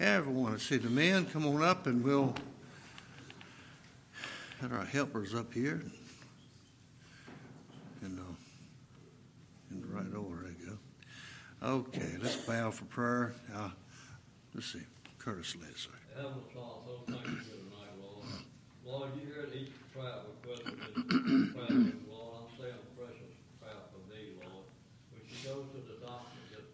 Everyone, I see the men, come on up and we'll get our helpers up here. And, uh, in the right order, there you go. Okay, let's bow for prayer. Uh, let's see, Curtis Leslie. Heavenly Father, Lord. Lord, you heard each prayer request prayer, Lord. I'm saying precious prayer for me, Lord. When she goes to the doctor, just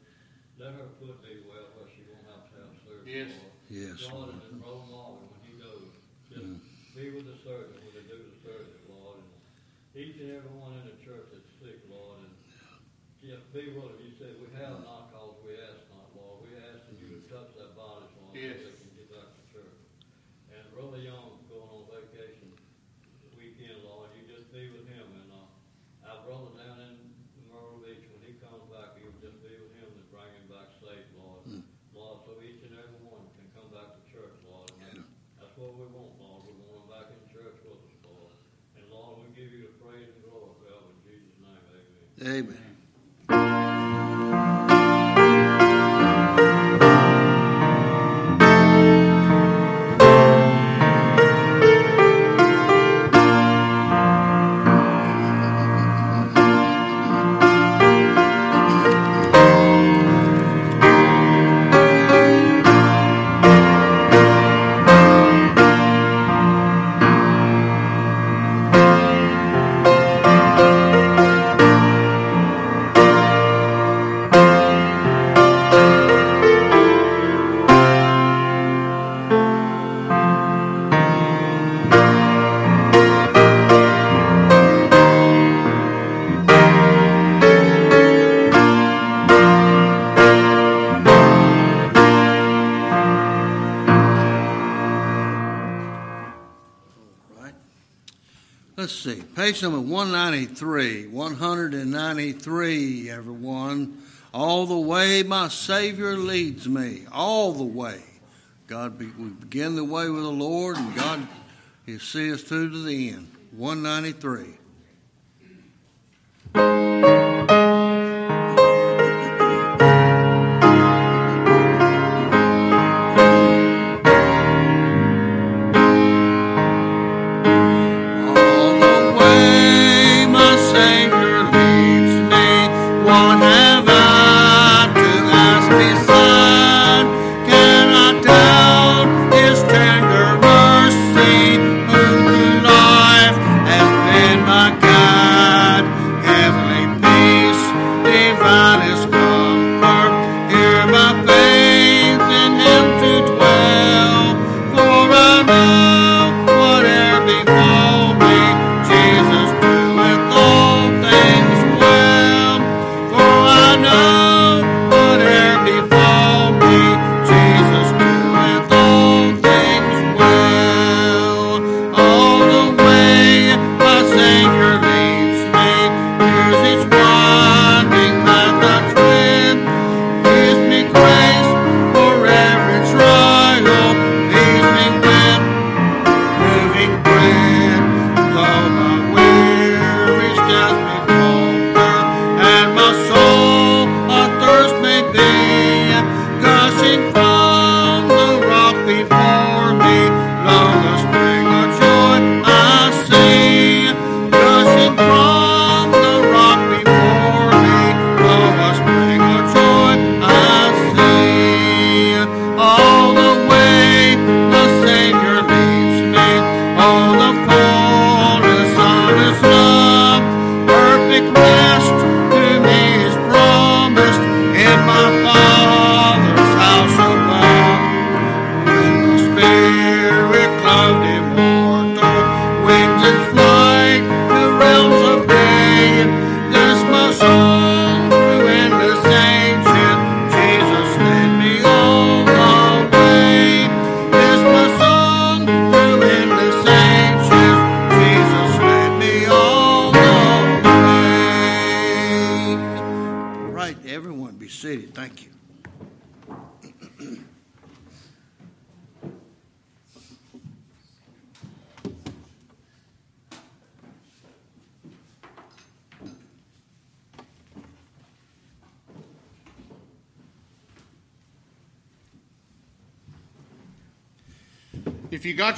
let her put me well where she won't have to have surgery, Yes. Lord. Yes, Lord, Lord. and then Brother Marvin, when he goes, just Mm. be with the surgeon when they do the surgery, Lord. And each and every one in the church that's sick, Lord, and just be with them. You said we have not cause we ask not, Lord. We ask that you would touch their bodies, Lord, Yes. so they can get back to church. And Brother Young going on vacation the weekend, Lord, you just be with him. And uh, our brother down in Myrtle Beach, when he comes back, you just be with him and bring him back safe, Lord. Lord, so each and every one can come back to church, Lord. And that's what we want, Lord. We want them back in church with us, Lord. And Lord, we give you the praise and glory forever in Jesus' name. Amen. Page number 193, 193, everyone. All the way my Savior leads me, all the way. God, we begin the way with the Lord, and God He see us through to the end. 193.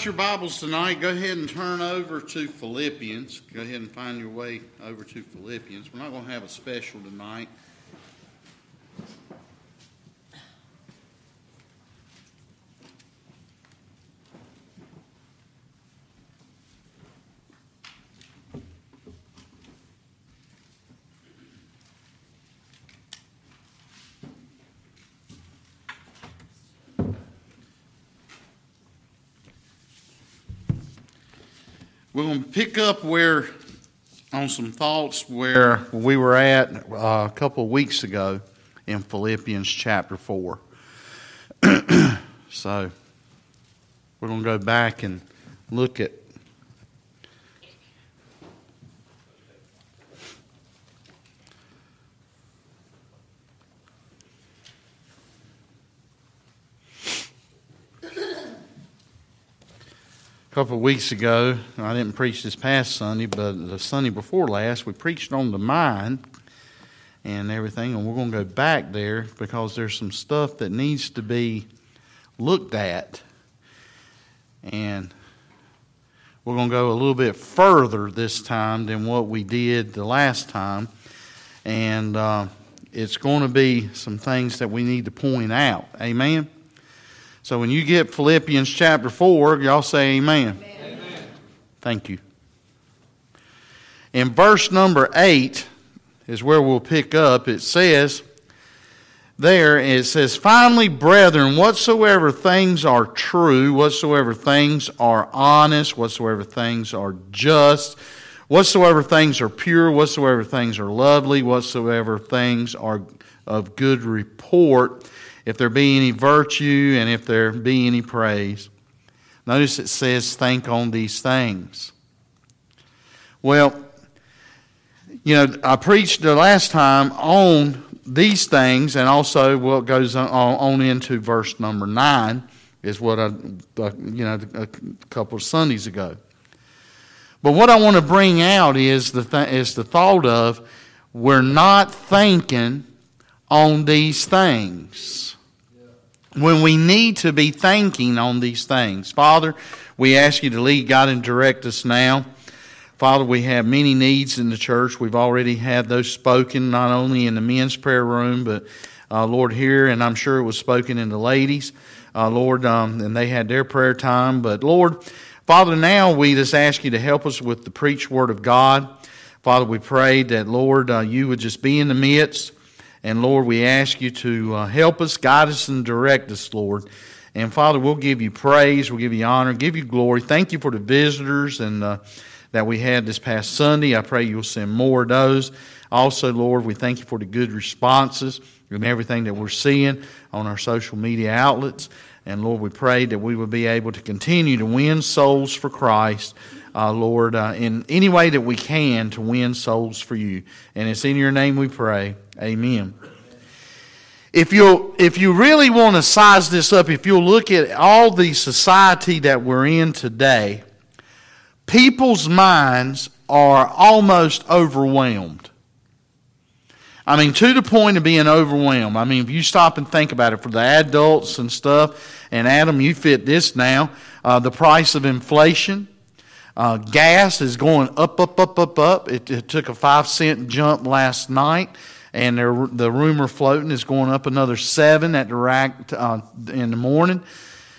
Your Bibles tonight, go ahead and turn over to Philippians. Go ahead and find your way over to Philippians. We're not going to have a special tonight. We're going to pick up where, on some thoughts where we were at uh, a couple of weeks ago in Philippians chapter 4. so, we're going to go back and look at Couple of weeks ago, I didn't preach this past Sunday, but the Sunday before last, we preached on the mind and everything, and we're going to go back there because there's some stuff that needs to be looked at. And we're going to go a little bit further this time than what we did the last time. And uh, it's going to be some things that we need to point out. Amen? So when you get Philippians chapter 4, y'all say amen. amen. Thank you. In verse number 8 is where we'll pick up. It says, there it says, Finally, brethren, whatsoever things are true, whatsoever things are honest, whatsoever things are just, whatsoever things are pure, whatsoever things are lovely, whatsoever things are of good report, if there be any virtue and if there be any praise. Notice it says, think on these things. Well, you know, I preached the last time on these things and also what goes on, into verse number 9 is what I, uh, you know, a couple of Sundays ago. But what I want to bring out is the, th- is the thought of we're not thinking on these things when we need to be thinking on these things. Father, we ask you to lead, God, and direct us now. Father, we have many needs in the church. We've already had those spoken, not only in the men's prayer room, but, uh, Lord, here, and I'm sure it was spoken in the ladies, uh, Lord, um, and they had their prayer time. But, Lord, Father, now we just ask you to help us with the preached word of God. Father, we pray that, Lord, uh, you would just be in the midst. And Lord, we ask you to uh, help us, guide us, and direct us, Lord. And Father, we'll give you praise, we'll give you honor, give you glory. Thank you for the visitors and uh, that we had this past Sunday. I pray you'll send more of those. Also, Lord, we thank you for the good responses and everything that we're seeing on our social media outlets. And Lord, we pray that we will be able to continue to win souls for Christ, uh, Lord, uh, in any way that we can to win souls for you. And it's in your name we pray. Amen. If you if you really want to size this up, if you'll look at all the society that we're in today, people's minds are almost overwhelmed. I mean, to the point of being overwhelmed. I mean, if you stop and think about it for the adults and stuff, and Adam, you fit this now. Uh, the price of inflation, uh, gas is going up, up, up, up, up. It, it took a five cent jump last night and the rumor floating is going up another seven at the rack uh, in the morning.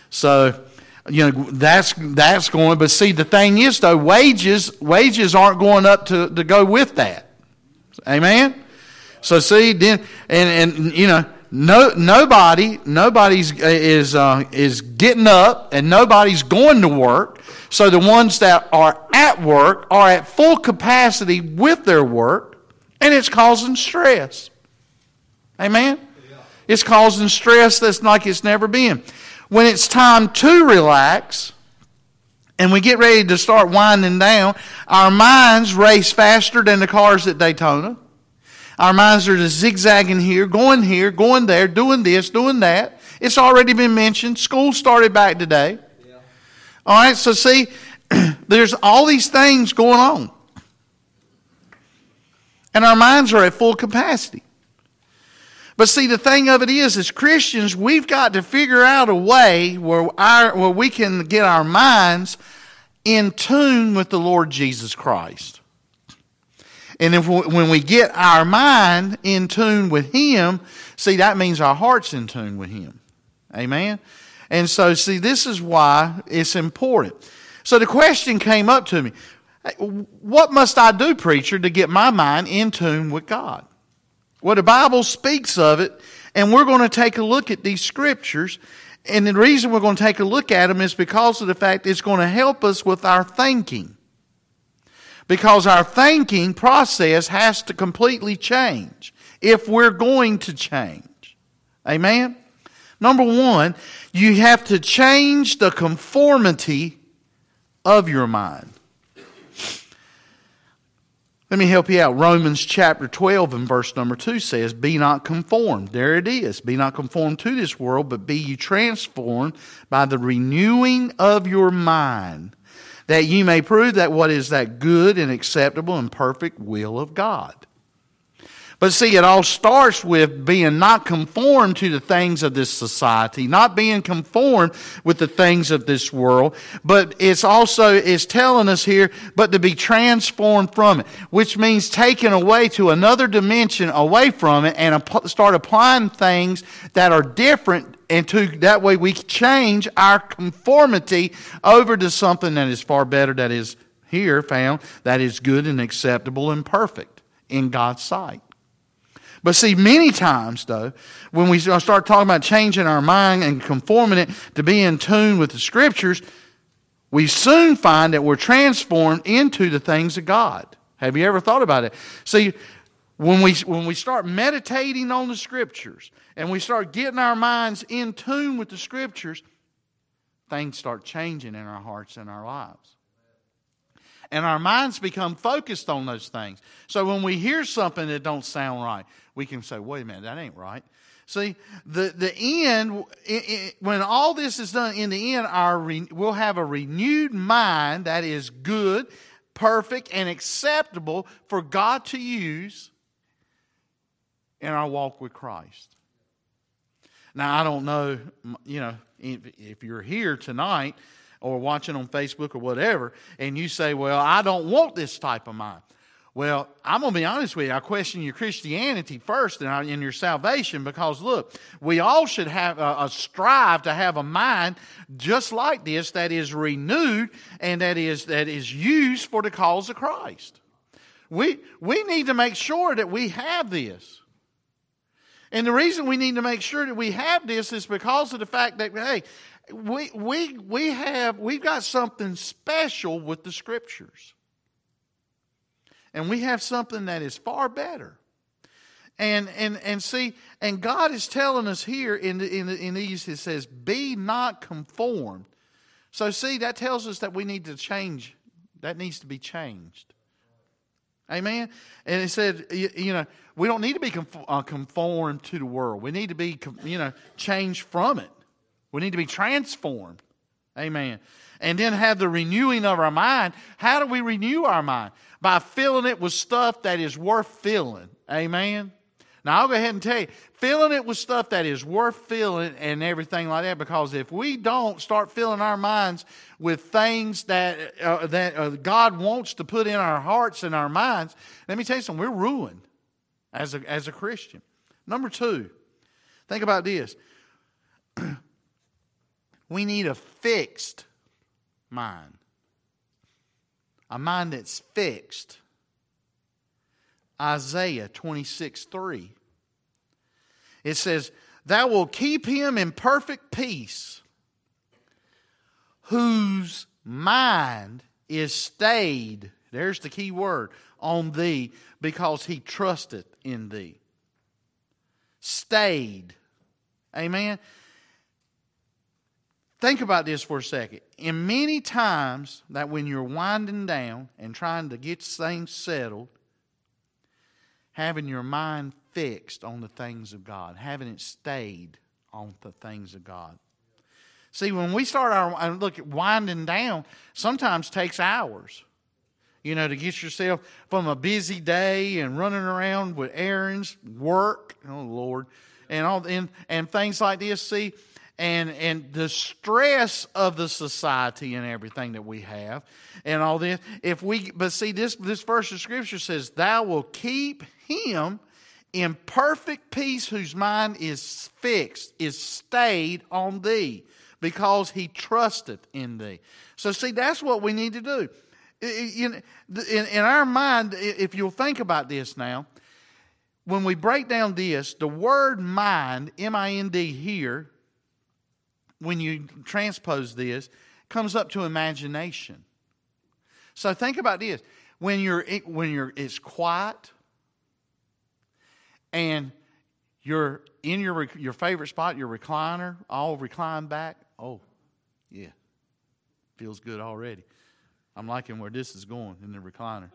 So, you know that's that's going. But see, the thing is though, wages wages aren't going up to, to go with that. Amen. So see, then and and you know. No, nobody, nobody's uh, is uh, is getting up, and nobody's going to work. So the ones that are at work are at full capacity with their work, and it's causing stress. Amen? It's causing stress that's like it's never been. When it's time to relax and we get ready to start winding down, our minds race faster than the cars at Daytona. Our minds are just zigzagging here, going here, going there, doing this, doing that. It's already been mentioned. School started back today. Yeah. All right, so see, there's all these things going on and our minds are at full capacity. But see, the thing of it is, as Christians, we've got to figure out a way where, our, where we can get our minds in tune with the Lord Jesus Christ. And if when we get our mind in tune with Him, see, that means our heart's in tune with Him. Amen? And so, see, this is why it's important. So the question came up to me What must I do, preacher, to get my mind in tune with God? Well, the Bible speaks of it, and we're going to take a look at these scriptures. And the reason we're going to take a look at them is because of the fact it's going to help us with our thinking. Because our thinking process has to completely change if we're going to change. Amen? Number one, you have to change the conformity of your mind. Let me help you out. Romans chapter 12 and verse number 2 says, Be not conformed. There it is. Be not conformed to this world, but be you transformed by the renewing of your mind, that you may prove that what is that good and acceptable and perfect will of God. But see, it all starts with being not conformed to the things of this society, not being conformed with the things of this world, but it's also, it's telling us here, but to be transformed from it, which means taken away to another dimension away from it and start applying things that are different and to that way we change our conformity over to something that is far better that is here found that is good and acceptable and perfect in God's sight. But see, many times, though, when we start talking about changing our mind and conforming it to be in tune with the Scriptures, we soon find that we're transformed into the things of God. Have you ever thought about it? See, when we, when we start meditating on the Scriptures and we start getting our minds in tune with the Scriptures, things start changing in our hearts and our lives and our minds become focused on those things. So when we hear something that don't sound right, we can say, wait a minute, that ain't right. See, the, the end, it, it, when all this is done, in the end, our we'll have a renewed mind that is good, perfect, and acceptable for God to use in our walk with Christ. Now, I don't know, you know, if you're here tonight or watching on Facebook or whatever, and you say, Well, I don't want this type of mind. Well, I'm going to be honest with you. I question your Christianity first and in your salvation because, look, we all should have a, a, strive to have a mind just like this that is renewed and that is, that is used for the cause of Christ. We, we need to make sure that we have this. And the reason we need to make sure that we have this is because of the fact that, hey, we, we, we have, we've got something special with the scriptures. And we have something that is far better. And, and, and see, and God is telling us here in, the, in, the, in these, it says, be not conformed. So see, that tells us that we need to change. That needs to be changed. Amen. And it said, you, you know, we don't need to be uh, conformed to the world. We need to be, you know, changed from it. We need to be transformed. Amen. And then have the renewing of our mind. How do we renew our mind? By filling it with stuff that is worth filling. Amen. Now, I'll go ahead and tell you, filling it with stuff that is worth filling and everything like that, because if we don't start filling our minds with things that, uh, that uh, God wants to put in our hearts and our minds, let me tell you something, we're ruined as a, as a Christian. Number two, think about this. We need a fixed mind, a mind that's fixed. Isaiah 26 3. It says, Thou will keep him in perfect peace, whose mind is stayed, there's the key word, on thee, because he trusteth in thee. Stayed. Amen. Think about this for a second. In many times that when you're winding down and trying to get things settled, having your mind fixed on the things of God, having it stayed on the things of God. See, when we start our uh, look at winding down, sometimes takes hours. You know, to get yourself from a busy day and running around with errands, work. Oh Lord, and all and, and things like this. See, and and the stress of the society and everything that we have and all this. If we but see this this verse of scripture says, Thou will keep him in perfect peace whose mind is fixed, is stayed on thee, because he trusteth in thee. So see, that's what we need to do. In, in, in our mind, if you'll think about this now, when we break down this, the word mind, M I N D here, when you transpose this, comes up to imagination. So think about this. When you're when you're it's quiet and you're in your your favorite spot, your recliner, all reclined back. Oh, yeah. Feels good already. I'm liking where this is going in the recliner.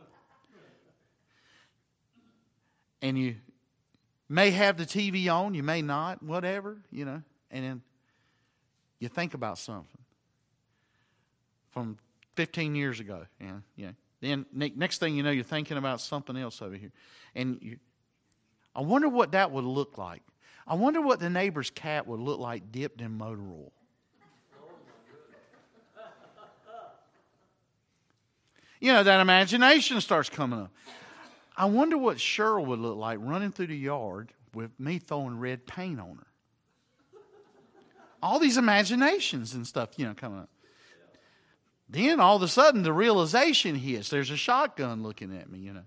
And you may have the TV on, you may not, whatever, you know, and then you think about something from 15 years ago. And, then next thing you know, you're thinking about something else over here. And you, I wonder what that would look like. I wonder what the neighbor's cat would look like dipped in motor oil. You know, that imagination starts coming up. I wonder what Cheryl would look like running through the yard with me throwing red paint on her. All these imaginations and stuff, you know, coming up. Then all of a sudden the realization hits. There's a shotgun looking at me, you know.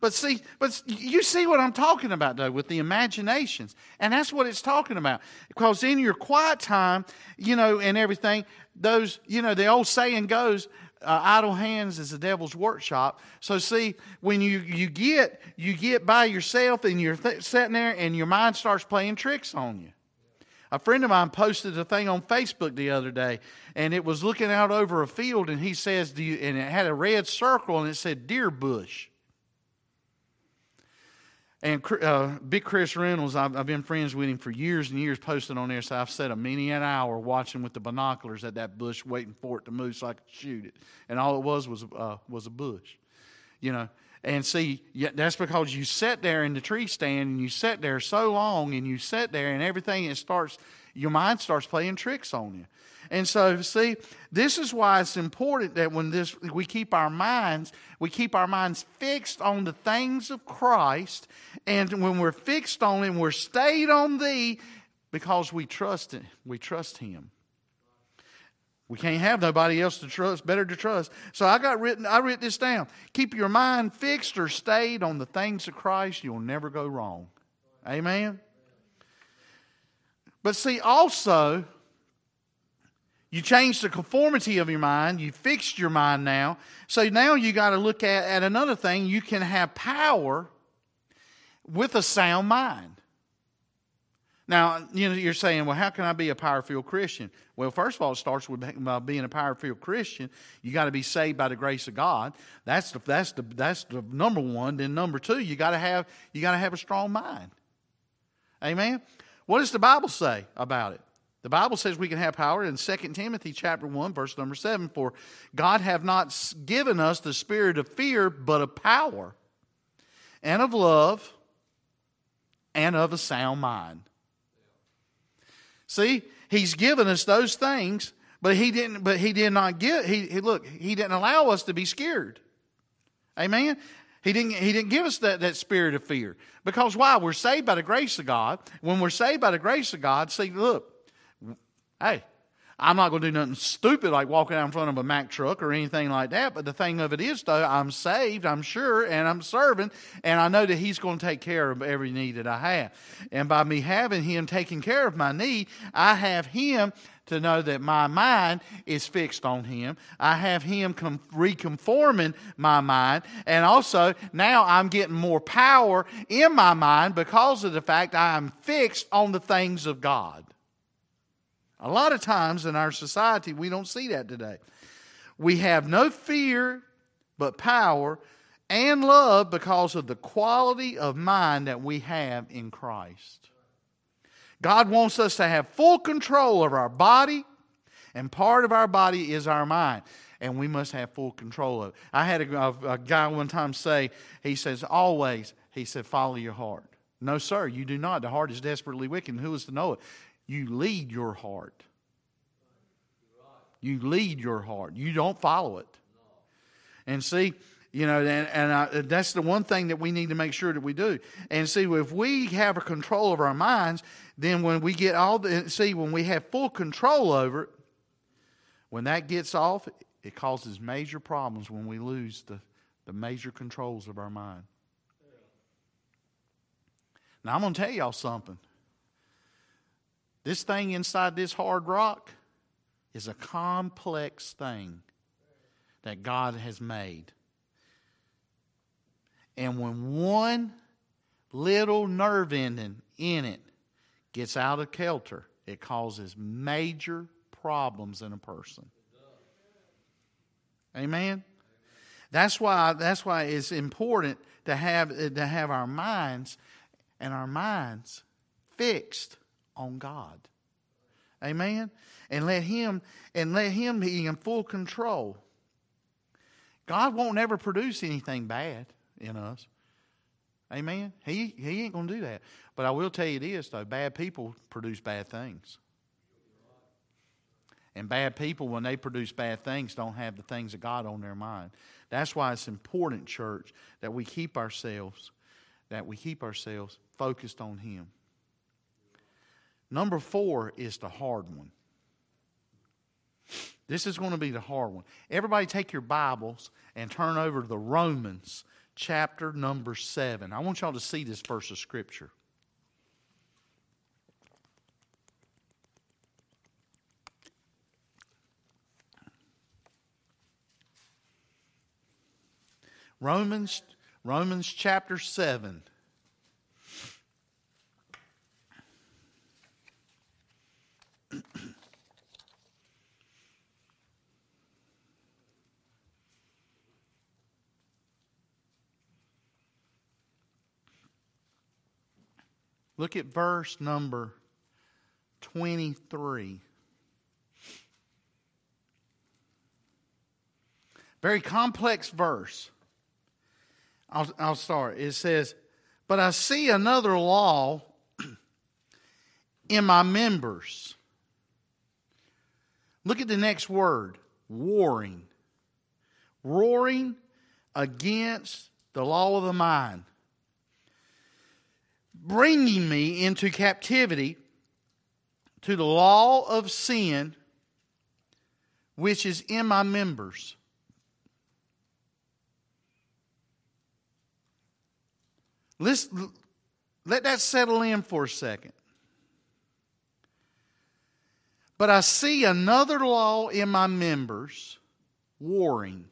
But see, but you see what I'm talking about though with the imaginations. And that's what it's talking about. Because in your quiet time, you know, and everything, those, you know, the old saying goes, uh, idle hands is the devil's workshop. So see, when you, you get you get by yourself and you're th- sitting there and your mind starts playing tricks on you. A friend of mine posted a thing on Facebook the other day, and it was looking out over a field, and he says, "Do you?" And it had a red circle, and it said "Deer Bush." And uh, Big Chris Reynolds, I've, I've, been friends with him for years and years, posted on there. So I've sat a many an hour watching with the binoculars at that bush, waiting for it to move so I could shoot it. And all it was was uh, was a bush, you know. And see, that's because you sit there in the tree stand and you sit there so long and you sit there and everything it starts, your mind starts playing tricks on you. And so, see, this is why it's important that when this we keep our minds, we keep our minds fixed on the things of Christ, and when we're fixed on Him, we're stayed on Thee because we trust Him. We trust Him. We can't have nobody else to trust, better to trust. So I got written, I wrote this down. Keep your mind fixed or stayed on the things of Christ, you'll never go wrong. Amen. But see, also, you changed the conformity of your mind. You fixed your mind now. So now you got to look at, at another thing. You can have power with a sound mind. Now, you know, you're saying, well, how can I be a power filled Christian? Well, first of all, it starts with uh, being a power filled Christian. You got to be saved by the grace of God. That's the, that's the, that's the number one. Then number two, you got to have, you got to have a strong mind. Amen. What does the Bible say about it? The Bible says we can have power in 2 Timothy chapter 1 verse number 7 for God have not given us the spirit of fear but of power and of love and of a sound mind. See, he's given us those things, but he didn't but he did not give he, he look, he didn't allow us to be scared. Amen. He didn't, he didn't give us that, that spirit of fear. Because why? We're saved by the grace of God. When we're saved by the grace of God, see, look, Hey, I'm not going to do nothing stupid like walking out in front of a Mack truck or anything like that. But the thing of it is, though, I'm saved, I'm sure, and I'm serving, and I know that He's going to take care of every need that I have. And by me having Him taking care of my need, I have Him to know that my mind is fixed on Him. I have Him com- reconforming my mind. And also, now I'm getting more power in my mind because of the fact I am fixed on the things of God. A lot of times in our society, we don't see that today. We have no fear but power and love because of the quality of mind that we have in Christ. God wants us to have full control of our body, and part of our body is our mind, and we must have full control of it. I had a, a, a guy one time say, he says, always, he said, follow your heart. No, sir, you do not. The heart is desperately wicked. Who is to know it? You lead your heart. You lead your heart. You don't follow it. And see, you know, and, and I, that's the one thing that we need to make sure that we do. And see, if we have a control of our minds, then when we get all the, see, when we have full control over it, when that gets off, it causes major problems when we lose the, the major controls of our mind. Now, I'm going to tell y'all something. This thing inside this hard rock is a complex thing that God has made. And when one little nerve ending in it gets out of kilter, it causes major problems in a person. Amen. That's why that's why it's important to have to have our minds and our minds fixed on God. Amen. And let him and let him be in full control. God won't ever produce anything bad in us. Amen. He he ain't gonna do that. But I will tell you this though, bad people produce bad things. And bad people, when they produce bad things, don't have the things of God on their mind. That's why it's important, church, that we keep ourselves, that we keep ourselves focused on Him. Number four is the hard one. This is going to be the hard one. Everybody take your Bibles and turn over to the Romans chapter number 7. I want y'all to see this verse of Scripture. Romans, Romans chapter 7. Look at verse number 23. Very complex verse. I'll, I'll start. It says, But I see another law in my members. Look at the next word warring. Roaring against the law of the mind bringing me into captivity to the law of sin which is in my members. Let's, let that settle in for a second. But I see another law in my members warring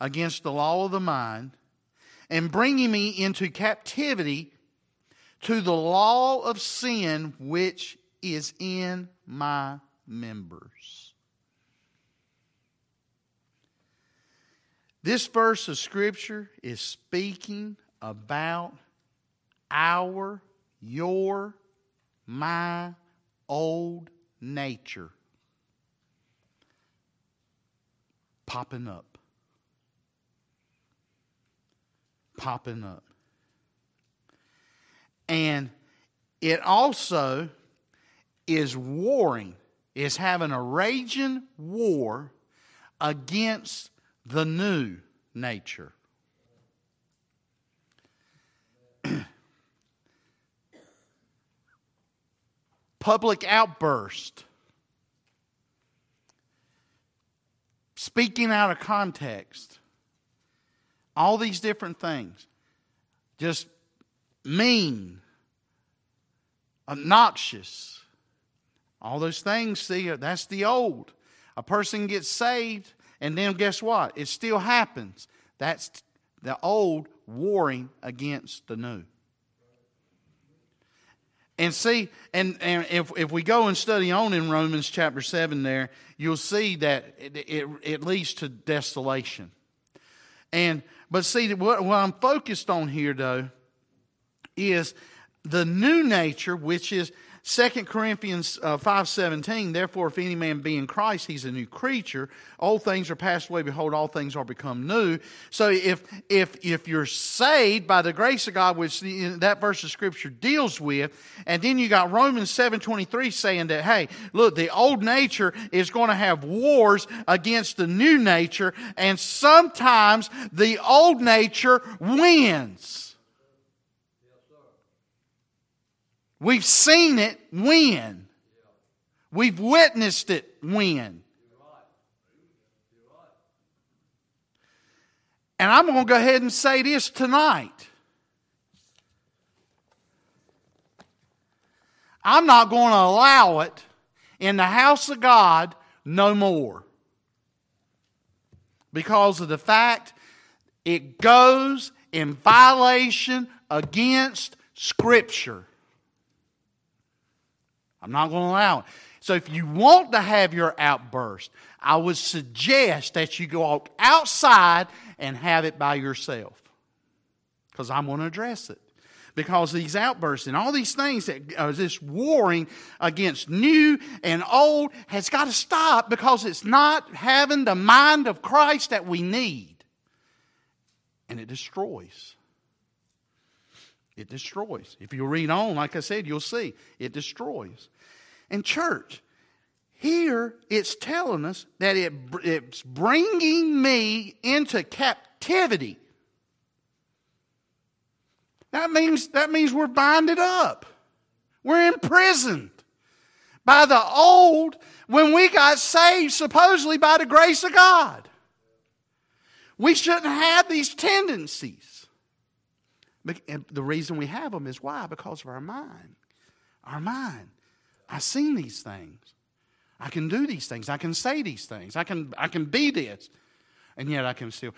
against the law of the mind and bringing me into captivity to the law of sin which is in my members. This verse of Scripture is speaking about our, your, my old nature popping up. Popping up. And it also is warring, is having a raging war against the new nature. Public outburst. Speaking out of context. All these different things. Just mean, obnoxious. All those things, see, that's the old. A person gets saved, and then guess what? It still happens. That's the old warring against the new. And see, and, and if, if we go and study on in Romans chapter 7 there, you'll see that it, it, it leads to desolation. And but see what, what I'm focused on here though is the new nature, which is 2 Corinthians uh, 5.17, therefore if any man be in Christ, he's a new creature. Old things are passed away. Behold, all things are become new. So if, if, if you're saved by the grace of God, which the, that verse of Scripture deals with, and then you got Romans 7.23 saying that, hey, look, the old nature is going to have wars against the new nature, and sometimes the old nature wins. We've seen it win. We've witnessed it win. And I'm going to go ahead and say this tonight. I'm not going to allow it in the house of God no more. Because of the fact it goes in violation against Scripture. I'm not going to allow it. So if you want to have your outburst, I would suggest that you go outside and have it by yourself. Because I'm going to address it. Because these outbursts and all these things that are this warring against new and old has got to stop because it's not having the mind of Christ that we need. And it destroys. It destroys. If you read on, like I said, you'll see it destroys. And church, here it's telling us that it, it's bringing me into captivity. That means, that means we're binded up. We're imprisoned by the old when we got saved, supposedly by the grace of God. We shouldn't have these tendencies. And the reason we have them is why? Because of our mind. Our mind. I've seen these things. I can do these things. I can say these things. I can, I can be this. And yet I can still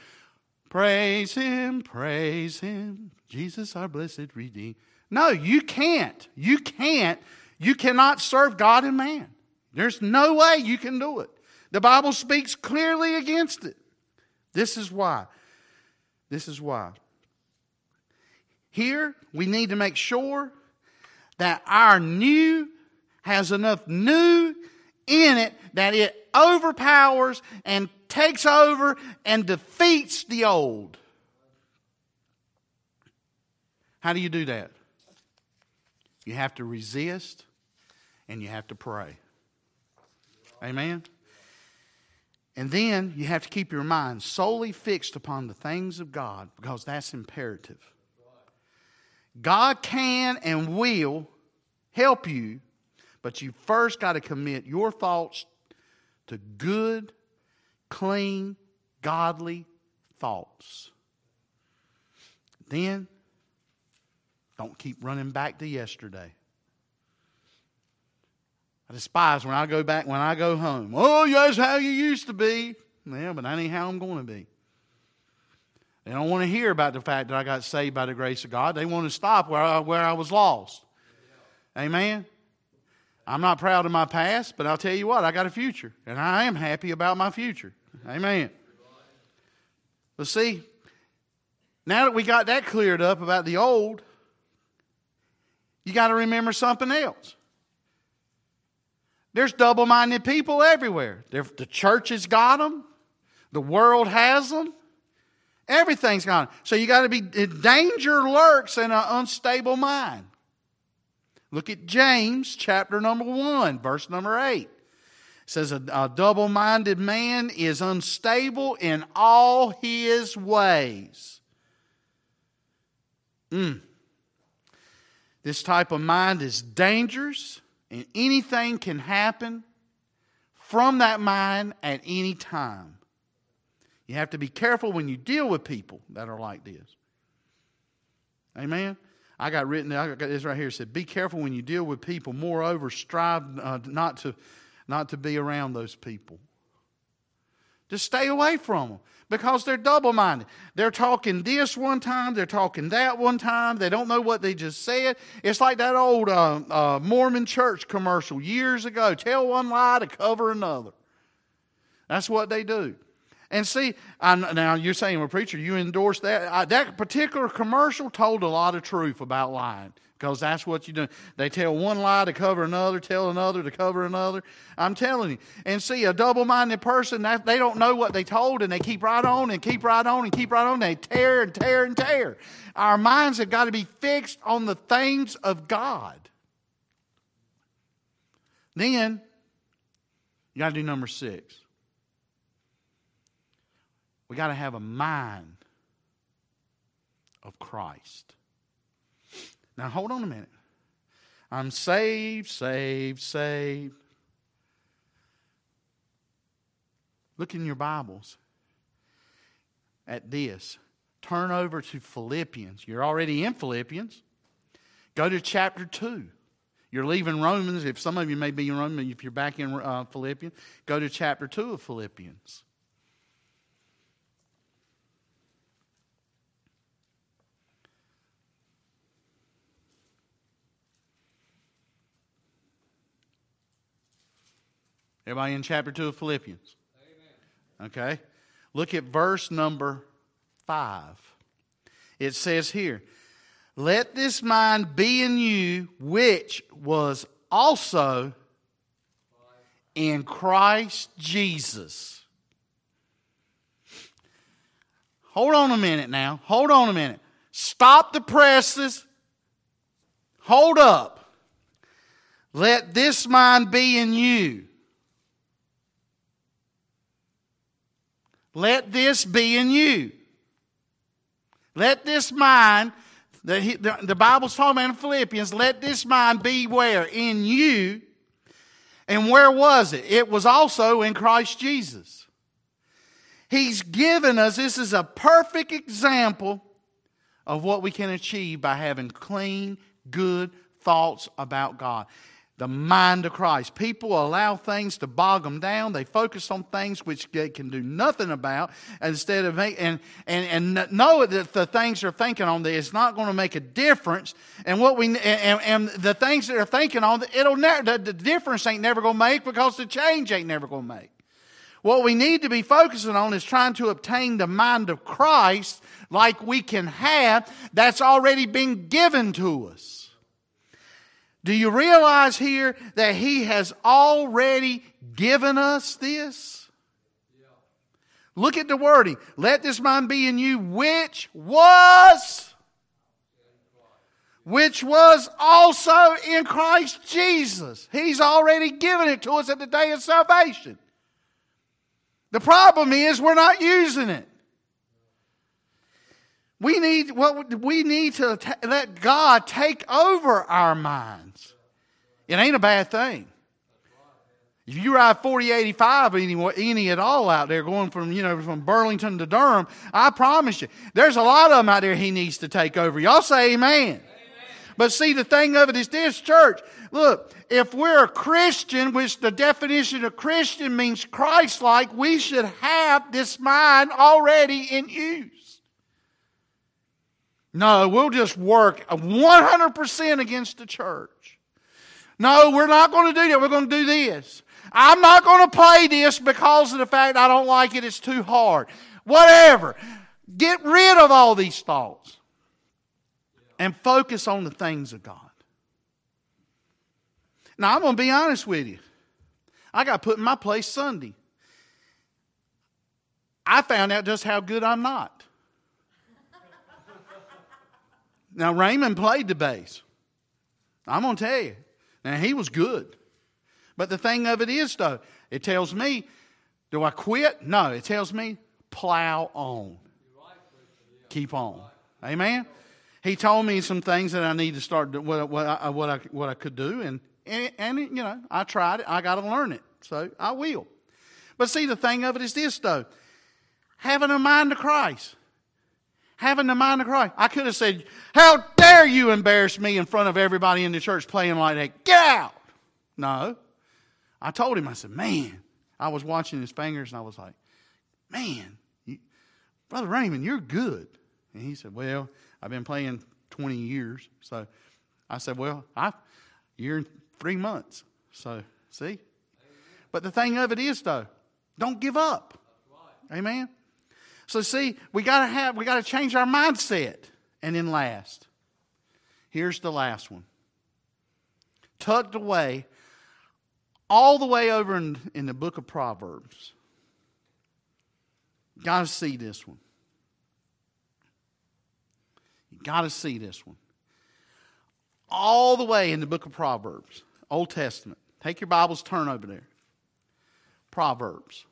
praise Him, praise Him, Jesus our blessed Redeemer. No, you can't. You can't. You cannot serve God and man. There's no way you can do it. The Bible speaks clearly against it. This is why. This is why. Here, we need to make sure that our new has enough new in it that it overpowers and takes over and defeats the old. How do you do that? You have to resist and you have to pray. Amen? And then you have to keep your mind solely fixed upon the things of God because that's imperative. God can and will help you, but you first got to commit your thoughts to good, clean, godly thoughts. Then, don't keep running back to yesterday. I despise when I go back, when I go home. Oh, that's how you used to be. Yeah, but that ain't how I'm going to be. They don't want to hear about the fact that I got saved by the grace of God. They want to stop where I, where I was lost. Amen. I'm not proud of my past, but I'll tell you what, I got a future, and I am happy about my future. Amen. But see, now that we got that cleared up about the old, you got to remember something else. There's double minded people everywhere. the church has got them, the world has them, Everything's gone. So you got to be, danger lurks in an unstable mind. Look at James chapter number 1, verse number 8. It says, A, a double minded man is unstable in all his ways. Mm. This type of mind is dangerous, and anything can happen from that mind at any time. You have to be careful when you deal with people that are like this. Amen. I got written. I got this right here. It said, "Be careful when you deal with people. Moreover, strive uh, not to not to be around those people. Just stay away from them because they're double-minded. They're talking this one time, they're talking that one time. They don't know what they just said. It's like that old uh, uh, Mormon church commercial years ago. Tell one lie to cover another. That's what they do. And see, I, now you're saying, well, preacher, you endorse that. I, that particular commercial told a lot of truth about lying because that's what you do. They tell one lie to cover another, tell another to cover another. I'm telling you. And see, a double minded person, that, they don't know what they told and they keep right on and keep right on and keep right on. They tear and tear and tear. Our minds have got to be fixed on the things of God. Then, you got to do number six. We got to have a mind of Christ. Now, hold on a minute. I'm saved, saved, saved. Look in your Bibles at this. Turn over to Philippians. You're already in Philippians. Go to chapter 2. You're leaving Romans. If some of you may be in Romans, if you're back in uh, Philippians, go to chapter 2 of Philippians. Everybody in chapter 2 of Philippians? Amen. Okay. Look at verse number 5. It says here, Let this mind be in you, which was also in Christ Jesus. Hold on a minute now. Hold on a minute. Stop the presses. Hold up. Let this mind be in you Let this be in you. Let this mind, the, the, the Bible's talking about in Philippians, let this mind be where? In you. And where was it? It was also in Christ Jesus. He's given us, this is a perfect example of what we can achieve by having clean, good thoughts about God the mind of Christ. People allow things to bog them down. They focus on things which they can do nothing about instead of and, and, and know that the things they're thinking on is not going to make a difference. And what we and, and the things that they're thinking on, it'll never the, the difference ain't never going to make because the change ain't never going to make. What we need to be focusing on is trying to obtain the mind of Christ like we can have that's already been given to us. Do you realize here that He has already given us this? Look at the wording. Let this mind be in you, which was, which was also in Christ Jesus. He's already given it to us at the day of salvation. The problem is we're not using it. We need what we need to t- let God take over our minds. It ain't a bad thing. If you ride 4085 any, any at all out there going from, you know, from Burlington to Durham, I promise you, there's a lot of them out there he needs to take over. Y'all say amen. amen. But see, the thing of it is this, church. Look, if we're a Christian, which the definition of Christian means Christ like, we should have this mind already in use. No, we'll just work 100% against the church. No, we're not going to do that. We're going to do this. I'm not going to play this because of the fact I don't like it. It's too hard. Whatever. Get rid of all these thoughts and focus on the things of God. Now, I'm going to be honest with you. I got put in my place Sunday. I found out just how good I'm not. Now, Raymond played the bass. I'm going to tell you. Now, he was good. But the thing of it is, though, it tells me, do I quit? No, it tells me, plow on. Keep on. Amen? He told me some things that I need to start, what, what, I, what, I, what I could do, and, and, and, you know, I tried it. I got to learn it. So I will. But see, the thing of it is this, though having a mind of Christ having the mind of Christ. I could have said, How dare you embarrass me in front of everybody in the church playing like that? Get out! No. I told him, I said, Man, I was watching his fingers and I was like, Man, you, Brother Raymond, you're good. And he said, Well, I've been playing 20 years. So I said, Well, I, you're in three months. So, see? But the thing of it is, though, don't give up. Amen. So see, we gotta have we gotta change our mindset. And then last, here's the last one. Tucked away all the way over in, in the book of Proverbs. Got to see this one. You got to see this one. All the way in the book of Proverbs, Old Testament. Take your Bibles, turn over there. Proverbs.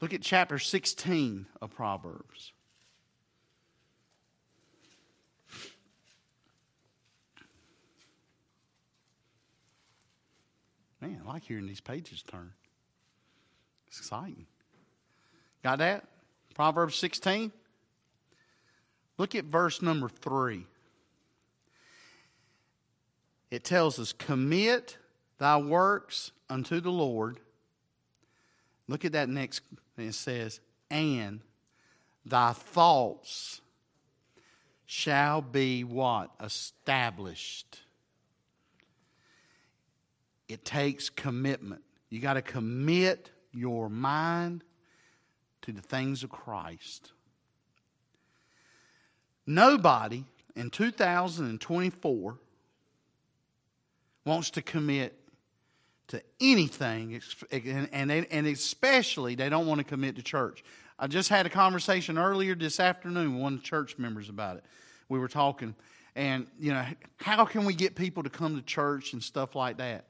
Look at chapter 16 of Proverbs. Man, I like hearing these pages turn. It's exciting. Got that? Proverbs 16. Look at verse number 3. It tells us, Commit thy works unto the Lord. Look at that next and it says, and thy thoughts shall be what? Established. It takes commitment. You got to commit your mind to the things of Christ. Nobody in 2024 wants to commit to anything, and, they, and especially they don't want to commit to church. I just had a conversation earlier this afternoon with one of the church members about it. We were talking, and you know, how can we get people to come to church and stuff like that?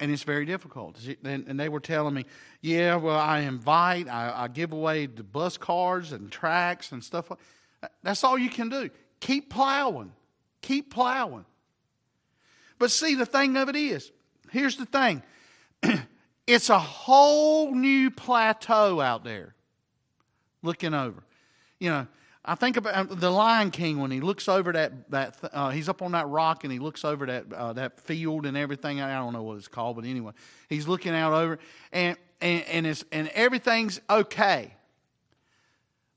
And it's very difficult. And they were telling me, yeah, well, I invite, I, I give away the bus cards and tracts and stuff That's all you can do. Keep plowing. Keep plowing. But see, the thing of it is, here's the thing it's a whole new plateau out there looking over. You know, I think about uh, the Lion King when he looks over that that uh, he's up on that rock and he looks over that uh, that field and everything. I don't know what it's called, but anyway, he's looking out over and and and it's and everything's okay.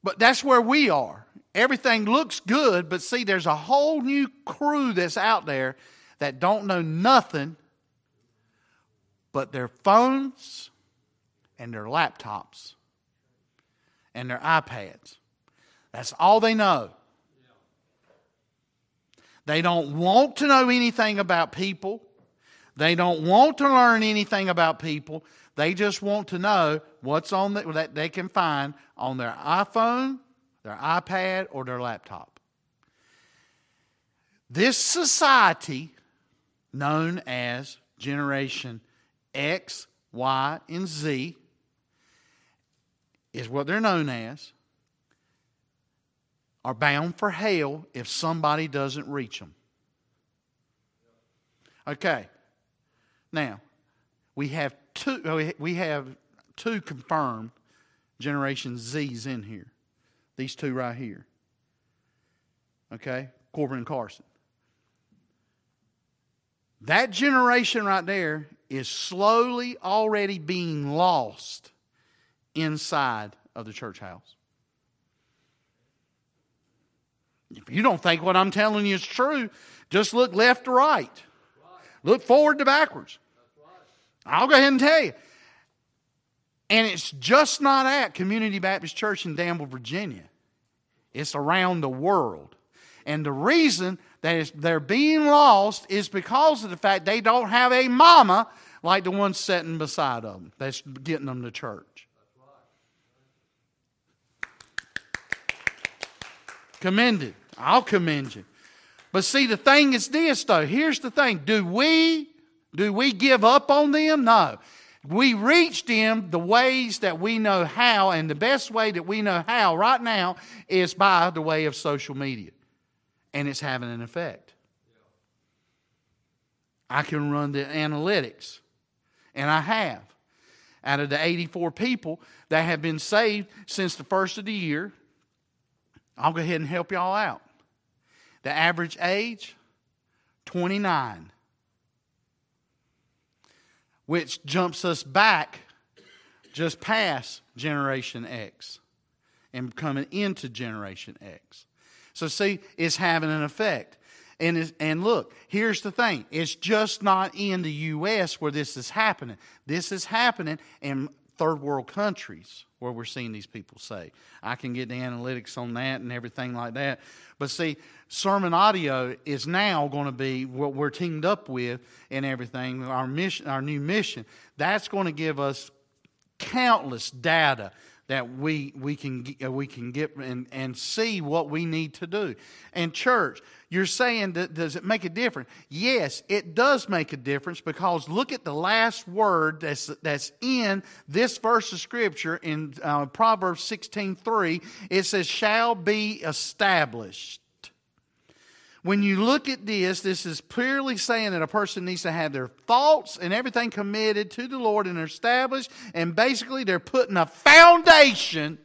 But that's where we are. Everything looks good, but see, there's a whole new crew that's out there that don't know nothing but their phones and their laptops and their iPads. That's all they know. They don't want to know anything about people. They don't want to learn anything about people. They just want to know what's on the, that they can find on their iPhone, their iPad, or their laptop. This society, known as Generation X, Y, and Z is what they're known as, are bound for hell if somebody doesn't reach them. Okay. Now, we have two oh, we have two confirmed generation Z's in here. These two right here. Okay? Corbin and Carson. That generation right there is slowly already being lost inside of the church house. If you don't think what I'm telling you is true, just look left to right. Look forward to backwards. I'll go ahead and tell you. And it's just not at Community Baptist Church in Danville, Virginia. It's around the world. And the reason that they're being lost is because of the fact they don't have a mama like the one sitting beside them that's getting them to church. Commended. I'll commend you. But see, the thing is this, though. Here's the thing. Do we do we give up on them? No. We reach them the ways that we know how, and the best way that we know how right now is by the way of social media. And it's having an effect. I can run the analytics and I have. Out of the 84 people that have been saved since the first of the year, I'll go ahead and help y'all out. The average age, 29, which jumps us back just past Generation X and coming into Generation X. So, see, it's having an effect. And, and look, here's the thing it's just not in the U.S. where this is happening. This is happening in third world countries where we're seeing these people say. I can get the analytics on that and everything like that. But see, SermonAudio is now going to be what we're teamed up with and everything, our mission, our new mission. That's going to give us countless data that we, we, can, we can get and, and see what we need to do. And, church, you're saying, that, does it make a difference? Yes, it does make a difference because look at the last word that's, that's in this verse of Scripture in uh, Proverbs 16 3. It says, shall be established. When you look at this, this is purely saying that a person needs to have their thoughts and everything committed to the Lord and established, and basically they're putting a foundation.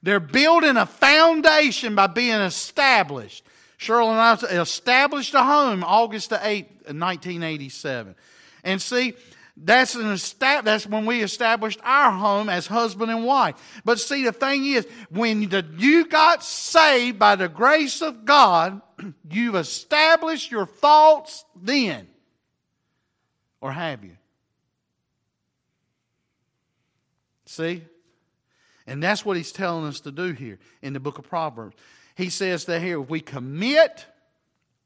They're building a foundation by being established. Cheryl and I established a home August the 8th, 1987. And see, that's, an estab- that's when we established our home as husband and wife. But see, the thing is, when the, you got saved by the grace of God, you've established your thoughts then. Or have you? See? And that's what he's telling us to do here in the book of Proverbs. He says that here, if we commit,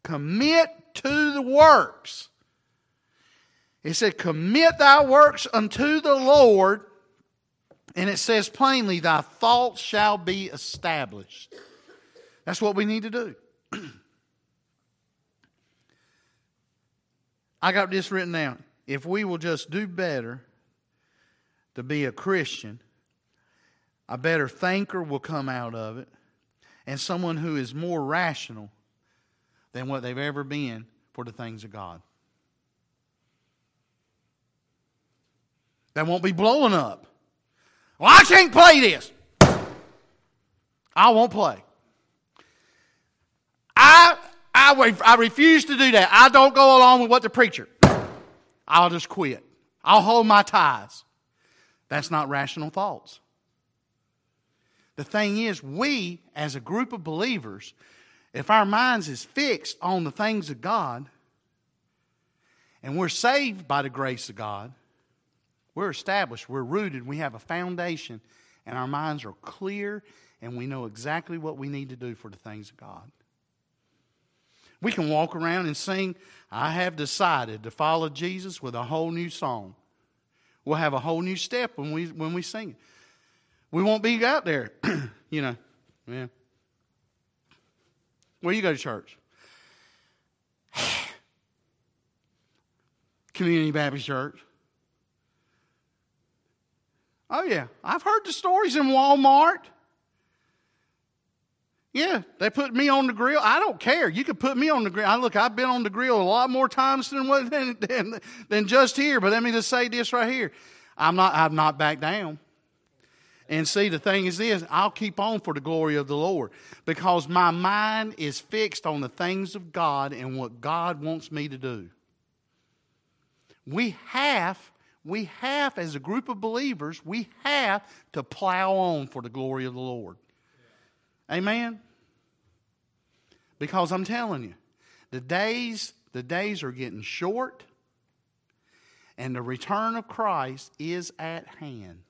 commit to the works it said, Commit thy works unto the Lord. And it says plainly, Thy thoughts shall be established. That's what we need to do. I got this written down. If we will just do better to be a Christian, a better thinker will come out of it, and someone who is more rational than what they've ever been for the things of God. That won't be blowing up. Well, I can't play this. I won't play. I, I, I refuse to do that. I don't go along with what the preacher. I'll just quit. I'll hold my ties. That's not rational thoughts. The thing is, we, as a group of believers, if our minds is fixed on the things of God, and we're saved by the grace of God, we're established, we're rooted, we have a foundation, and our minds are clear, and we know exactly what we need to do for the things of God. We can walk around and sing, I have decided to follow Jesus with a whole new song. We'll have a whole new step when we, when we sing it. We won't be out there, you know. Yeah. Where you go to church? Community Baptist Church. Oh, yeah. I've heard the stories in Walmart. Yeah, they put me on the grill. I don't care. You can put me on the grill. I look, I've been on the grill a lot more times than than, than, than just here. But let me just say this right here. I'm not I'm not back down. And see, the thing is this, I'll keep on for the glory of the Lord because my mind is fixed on the things of God and what God wants me to do. We have we have, as a group of believers, we have to plow on for the glory of the Lord. Amen? Because I'm telling you, the days, the days are getting short, and the return of Christ is at hand.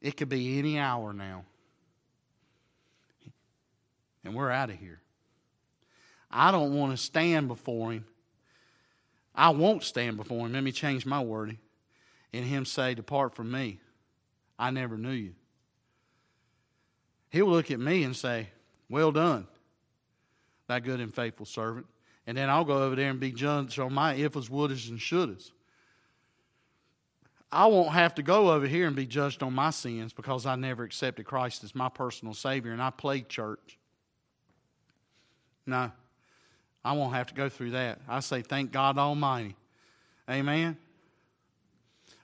It could be any hour now. And we're out of here. I don't want to stand before him I won't stand before him. Let me change my wording. And him say, Depart from me. I never knew you. He'll look at me and say, Well done, thy good and faithful servant. And then I'll go over there and be judged on my ifs, wouldas, and shouldas. I won't have to go over here and be judged on my sins because I never accepted Christ as my personal Savior and I played church. No. I won't have to go through that. I say, thank God Almighty. Amen.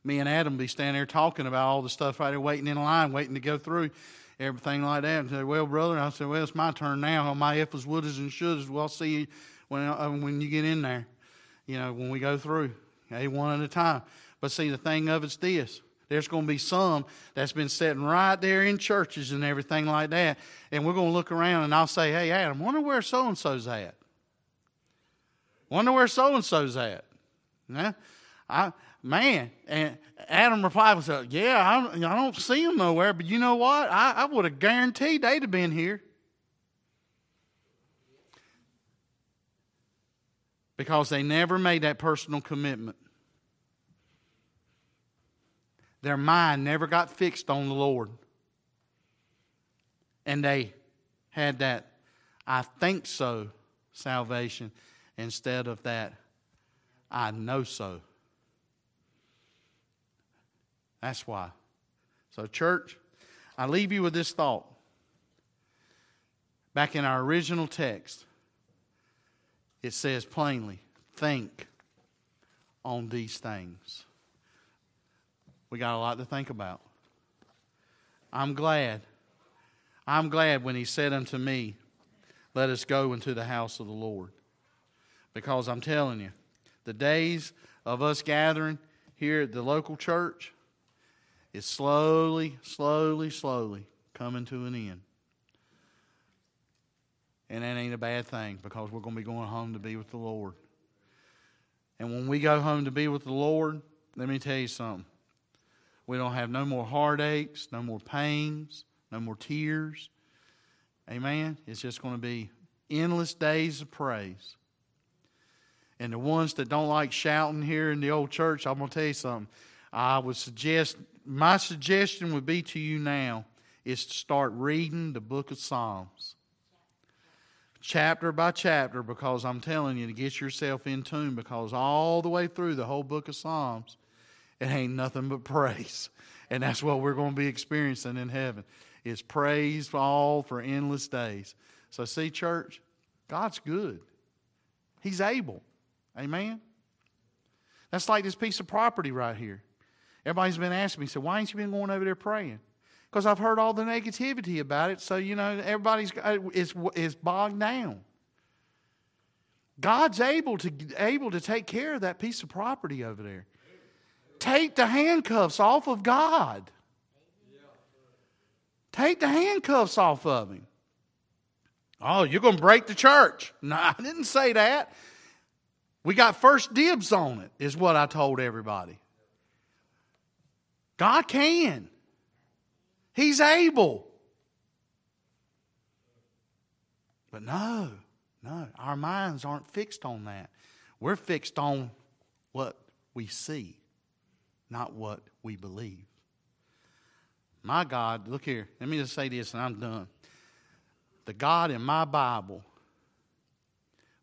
Me and Adam be standing there talking about all the stuff right there, waiting in line, waiting to go through everything like that. And say, well, brother, I said, well, it's my turn now. My ifs, wouldas, and shouldas. Well, I'll see you when, uh, when you get in there. You know, when we go through, a one at a time. But see, the thing of it's this: there's going to be some that's been sitting right there in churches and everything like that. And we're going to look around and I'll say, hey, Adam, wonder where so and so's at. Wonder where so and so's at. Yeah? I, man, and Adam replied said, yeah, I, I don't see him nowhere, but you know what? I, I would have guaranteed they'd have been here. because they never made that personal commitment. Their mind never got fixed on the Lord. And they had that, I think so, salvation instead of that, I know so. That's why. So, church, I leave you with this thought. Back in our original text, it says plainly, think on these things. We got a lot to think about. I'm glad. I'm glad when he said unto me, Let us go into the house of the Lord. Because I'm telling you, the days of us gathering here at the local church is slowly, slowly, slowly coming to an end. And that ain't a bad thing because we're going to be going home to be with the Lord. And when we go home to be with the Lord, let me tell you something. We don't have no more heartaches, no more pains, no more tears. Amen. It's just going to be endless days of praise. And the ones that don't like shouting here in the old church, I'm going to tell you something. I would suggest, my suggestion would be to you now is to start reading the book of Psalms chapter by chapter because I'm telling you to get yourself in tune because all the way through the whole book of Psalms, it ain't nothing but praise. And that's what we're going to be experiencing in heaven. Is praise for all for endless days. So see, church, God's good. He's able. Amen. That's like this piece of property right here. Everybody's been asking me, so why ain't you been going over there praying? because I've heard all the negativity about it. So, you know, everybody's uh, is, is bogged down. God's able to, able to take care of that piece of property over there. Take the handcuffs off of God. Take the handcuffs off of him. Oh, you're going to break the church. No, I didn't say that. We got first dibs on it, is what I told everybody. God can. He's able. But no, no, our minds aren't fixed on that. We're fixed on what we see, not what we believe. My God, look here, let me just say this and I'm done. The God in my Bible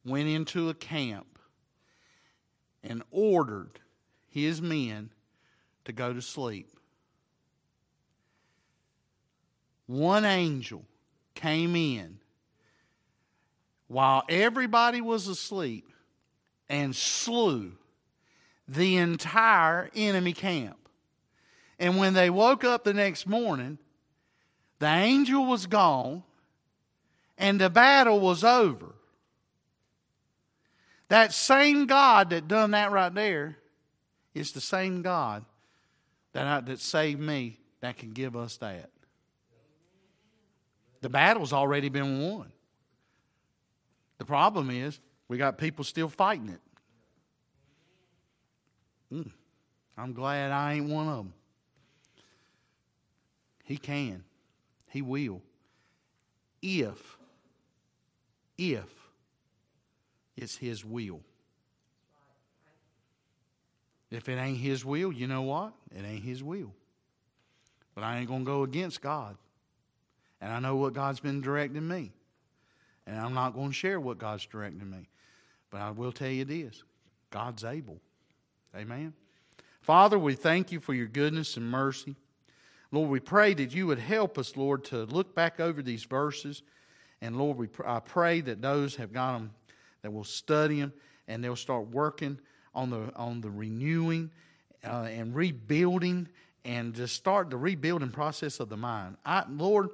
went into a camp and ordered his men to go to sleep. one angel came in while everybody was asleep and slew the entire enemy camp. And when they woke up the next morning, the angel was gone and the battle was over. That same God that done that right there is the same God that, I, that saved me that can give us that. The battle's already been won. The problem is we got people still fighting it. Mm, I'm glad I ain't one of them. He can. He will. If, if it's His will. If it ain't His will, you know what? It ain't His will. But I ain't going to go against God. And I know what God's been directing me. And I'm not going to share what God's directing me. But I will tell you this God's able. Amen. Father, we thank you for your goodness and mercy. Lord, we pray that you would help us, Lord, to look back over these verses. And Lord, we, I pray that those have got them, that will study them, and they'll start working on the, on the renewing uh, and rebuilding and just start the rebuilding process of the mind. I, Lord,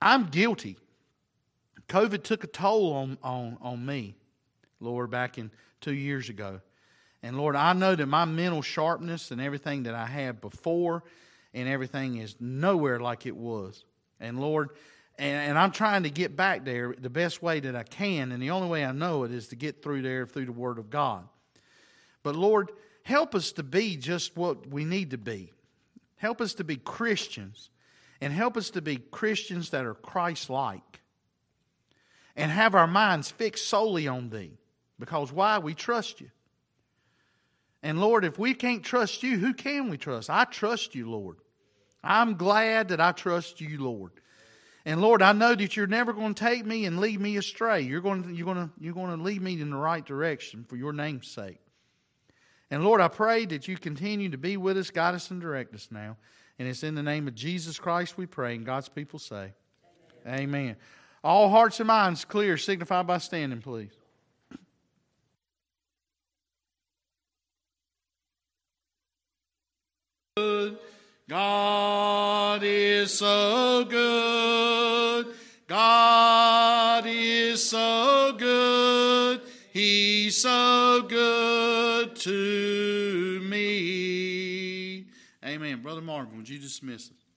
I'm guilty. COVID took a toll on, on, on me, Lord, back in two years ago. And Lord, I know that my mental sharpness and everything that I had before and everything is nowhere like it was. And Lord, and, and, I'm trying to get back there the best way that I can. And the only way I know it is to get through there through the Word of God. But Lord, help us to be just what we need to be. Help us to be Christians. And help us to be Christians that are Christ like. And have our minds fixed solely on Thee. Because why? We trust you. And Lord, if we can't trust you, who can we trust? I trust you, Lord. I'm glad that I trust you, Lord. And Lord, I know that you're never going to take me and lead me astray. You're going to, you're going to, you're going to lead me in the right direction for your name's sake. And Lord, I pray that you continue to be with us, guide us, and direct us now. And it's in the name of Jesus Christ we pray. And God's people say, Amen. Amen. All hearts and minds clear, signify by standing, please. God is so good. God is so good. He's so good to me. Amen. Brother Marvin, would you dismiss us?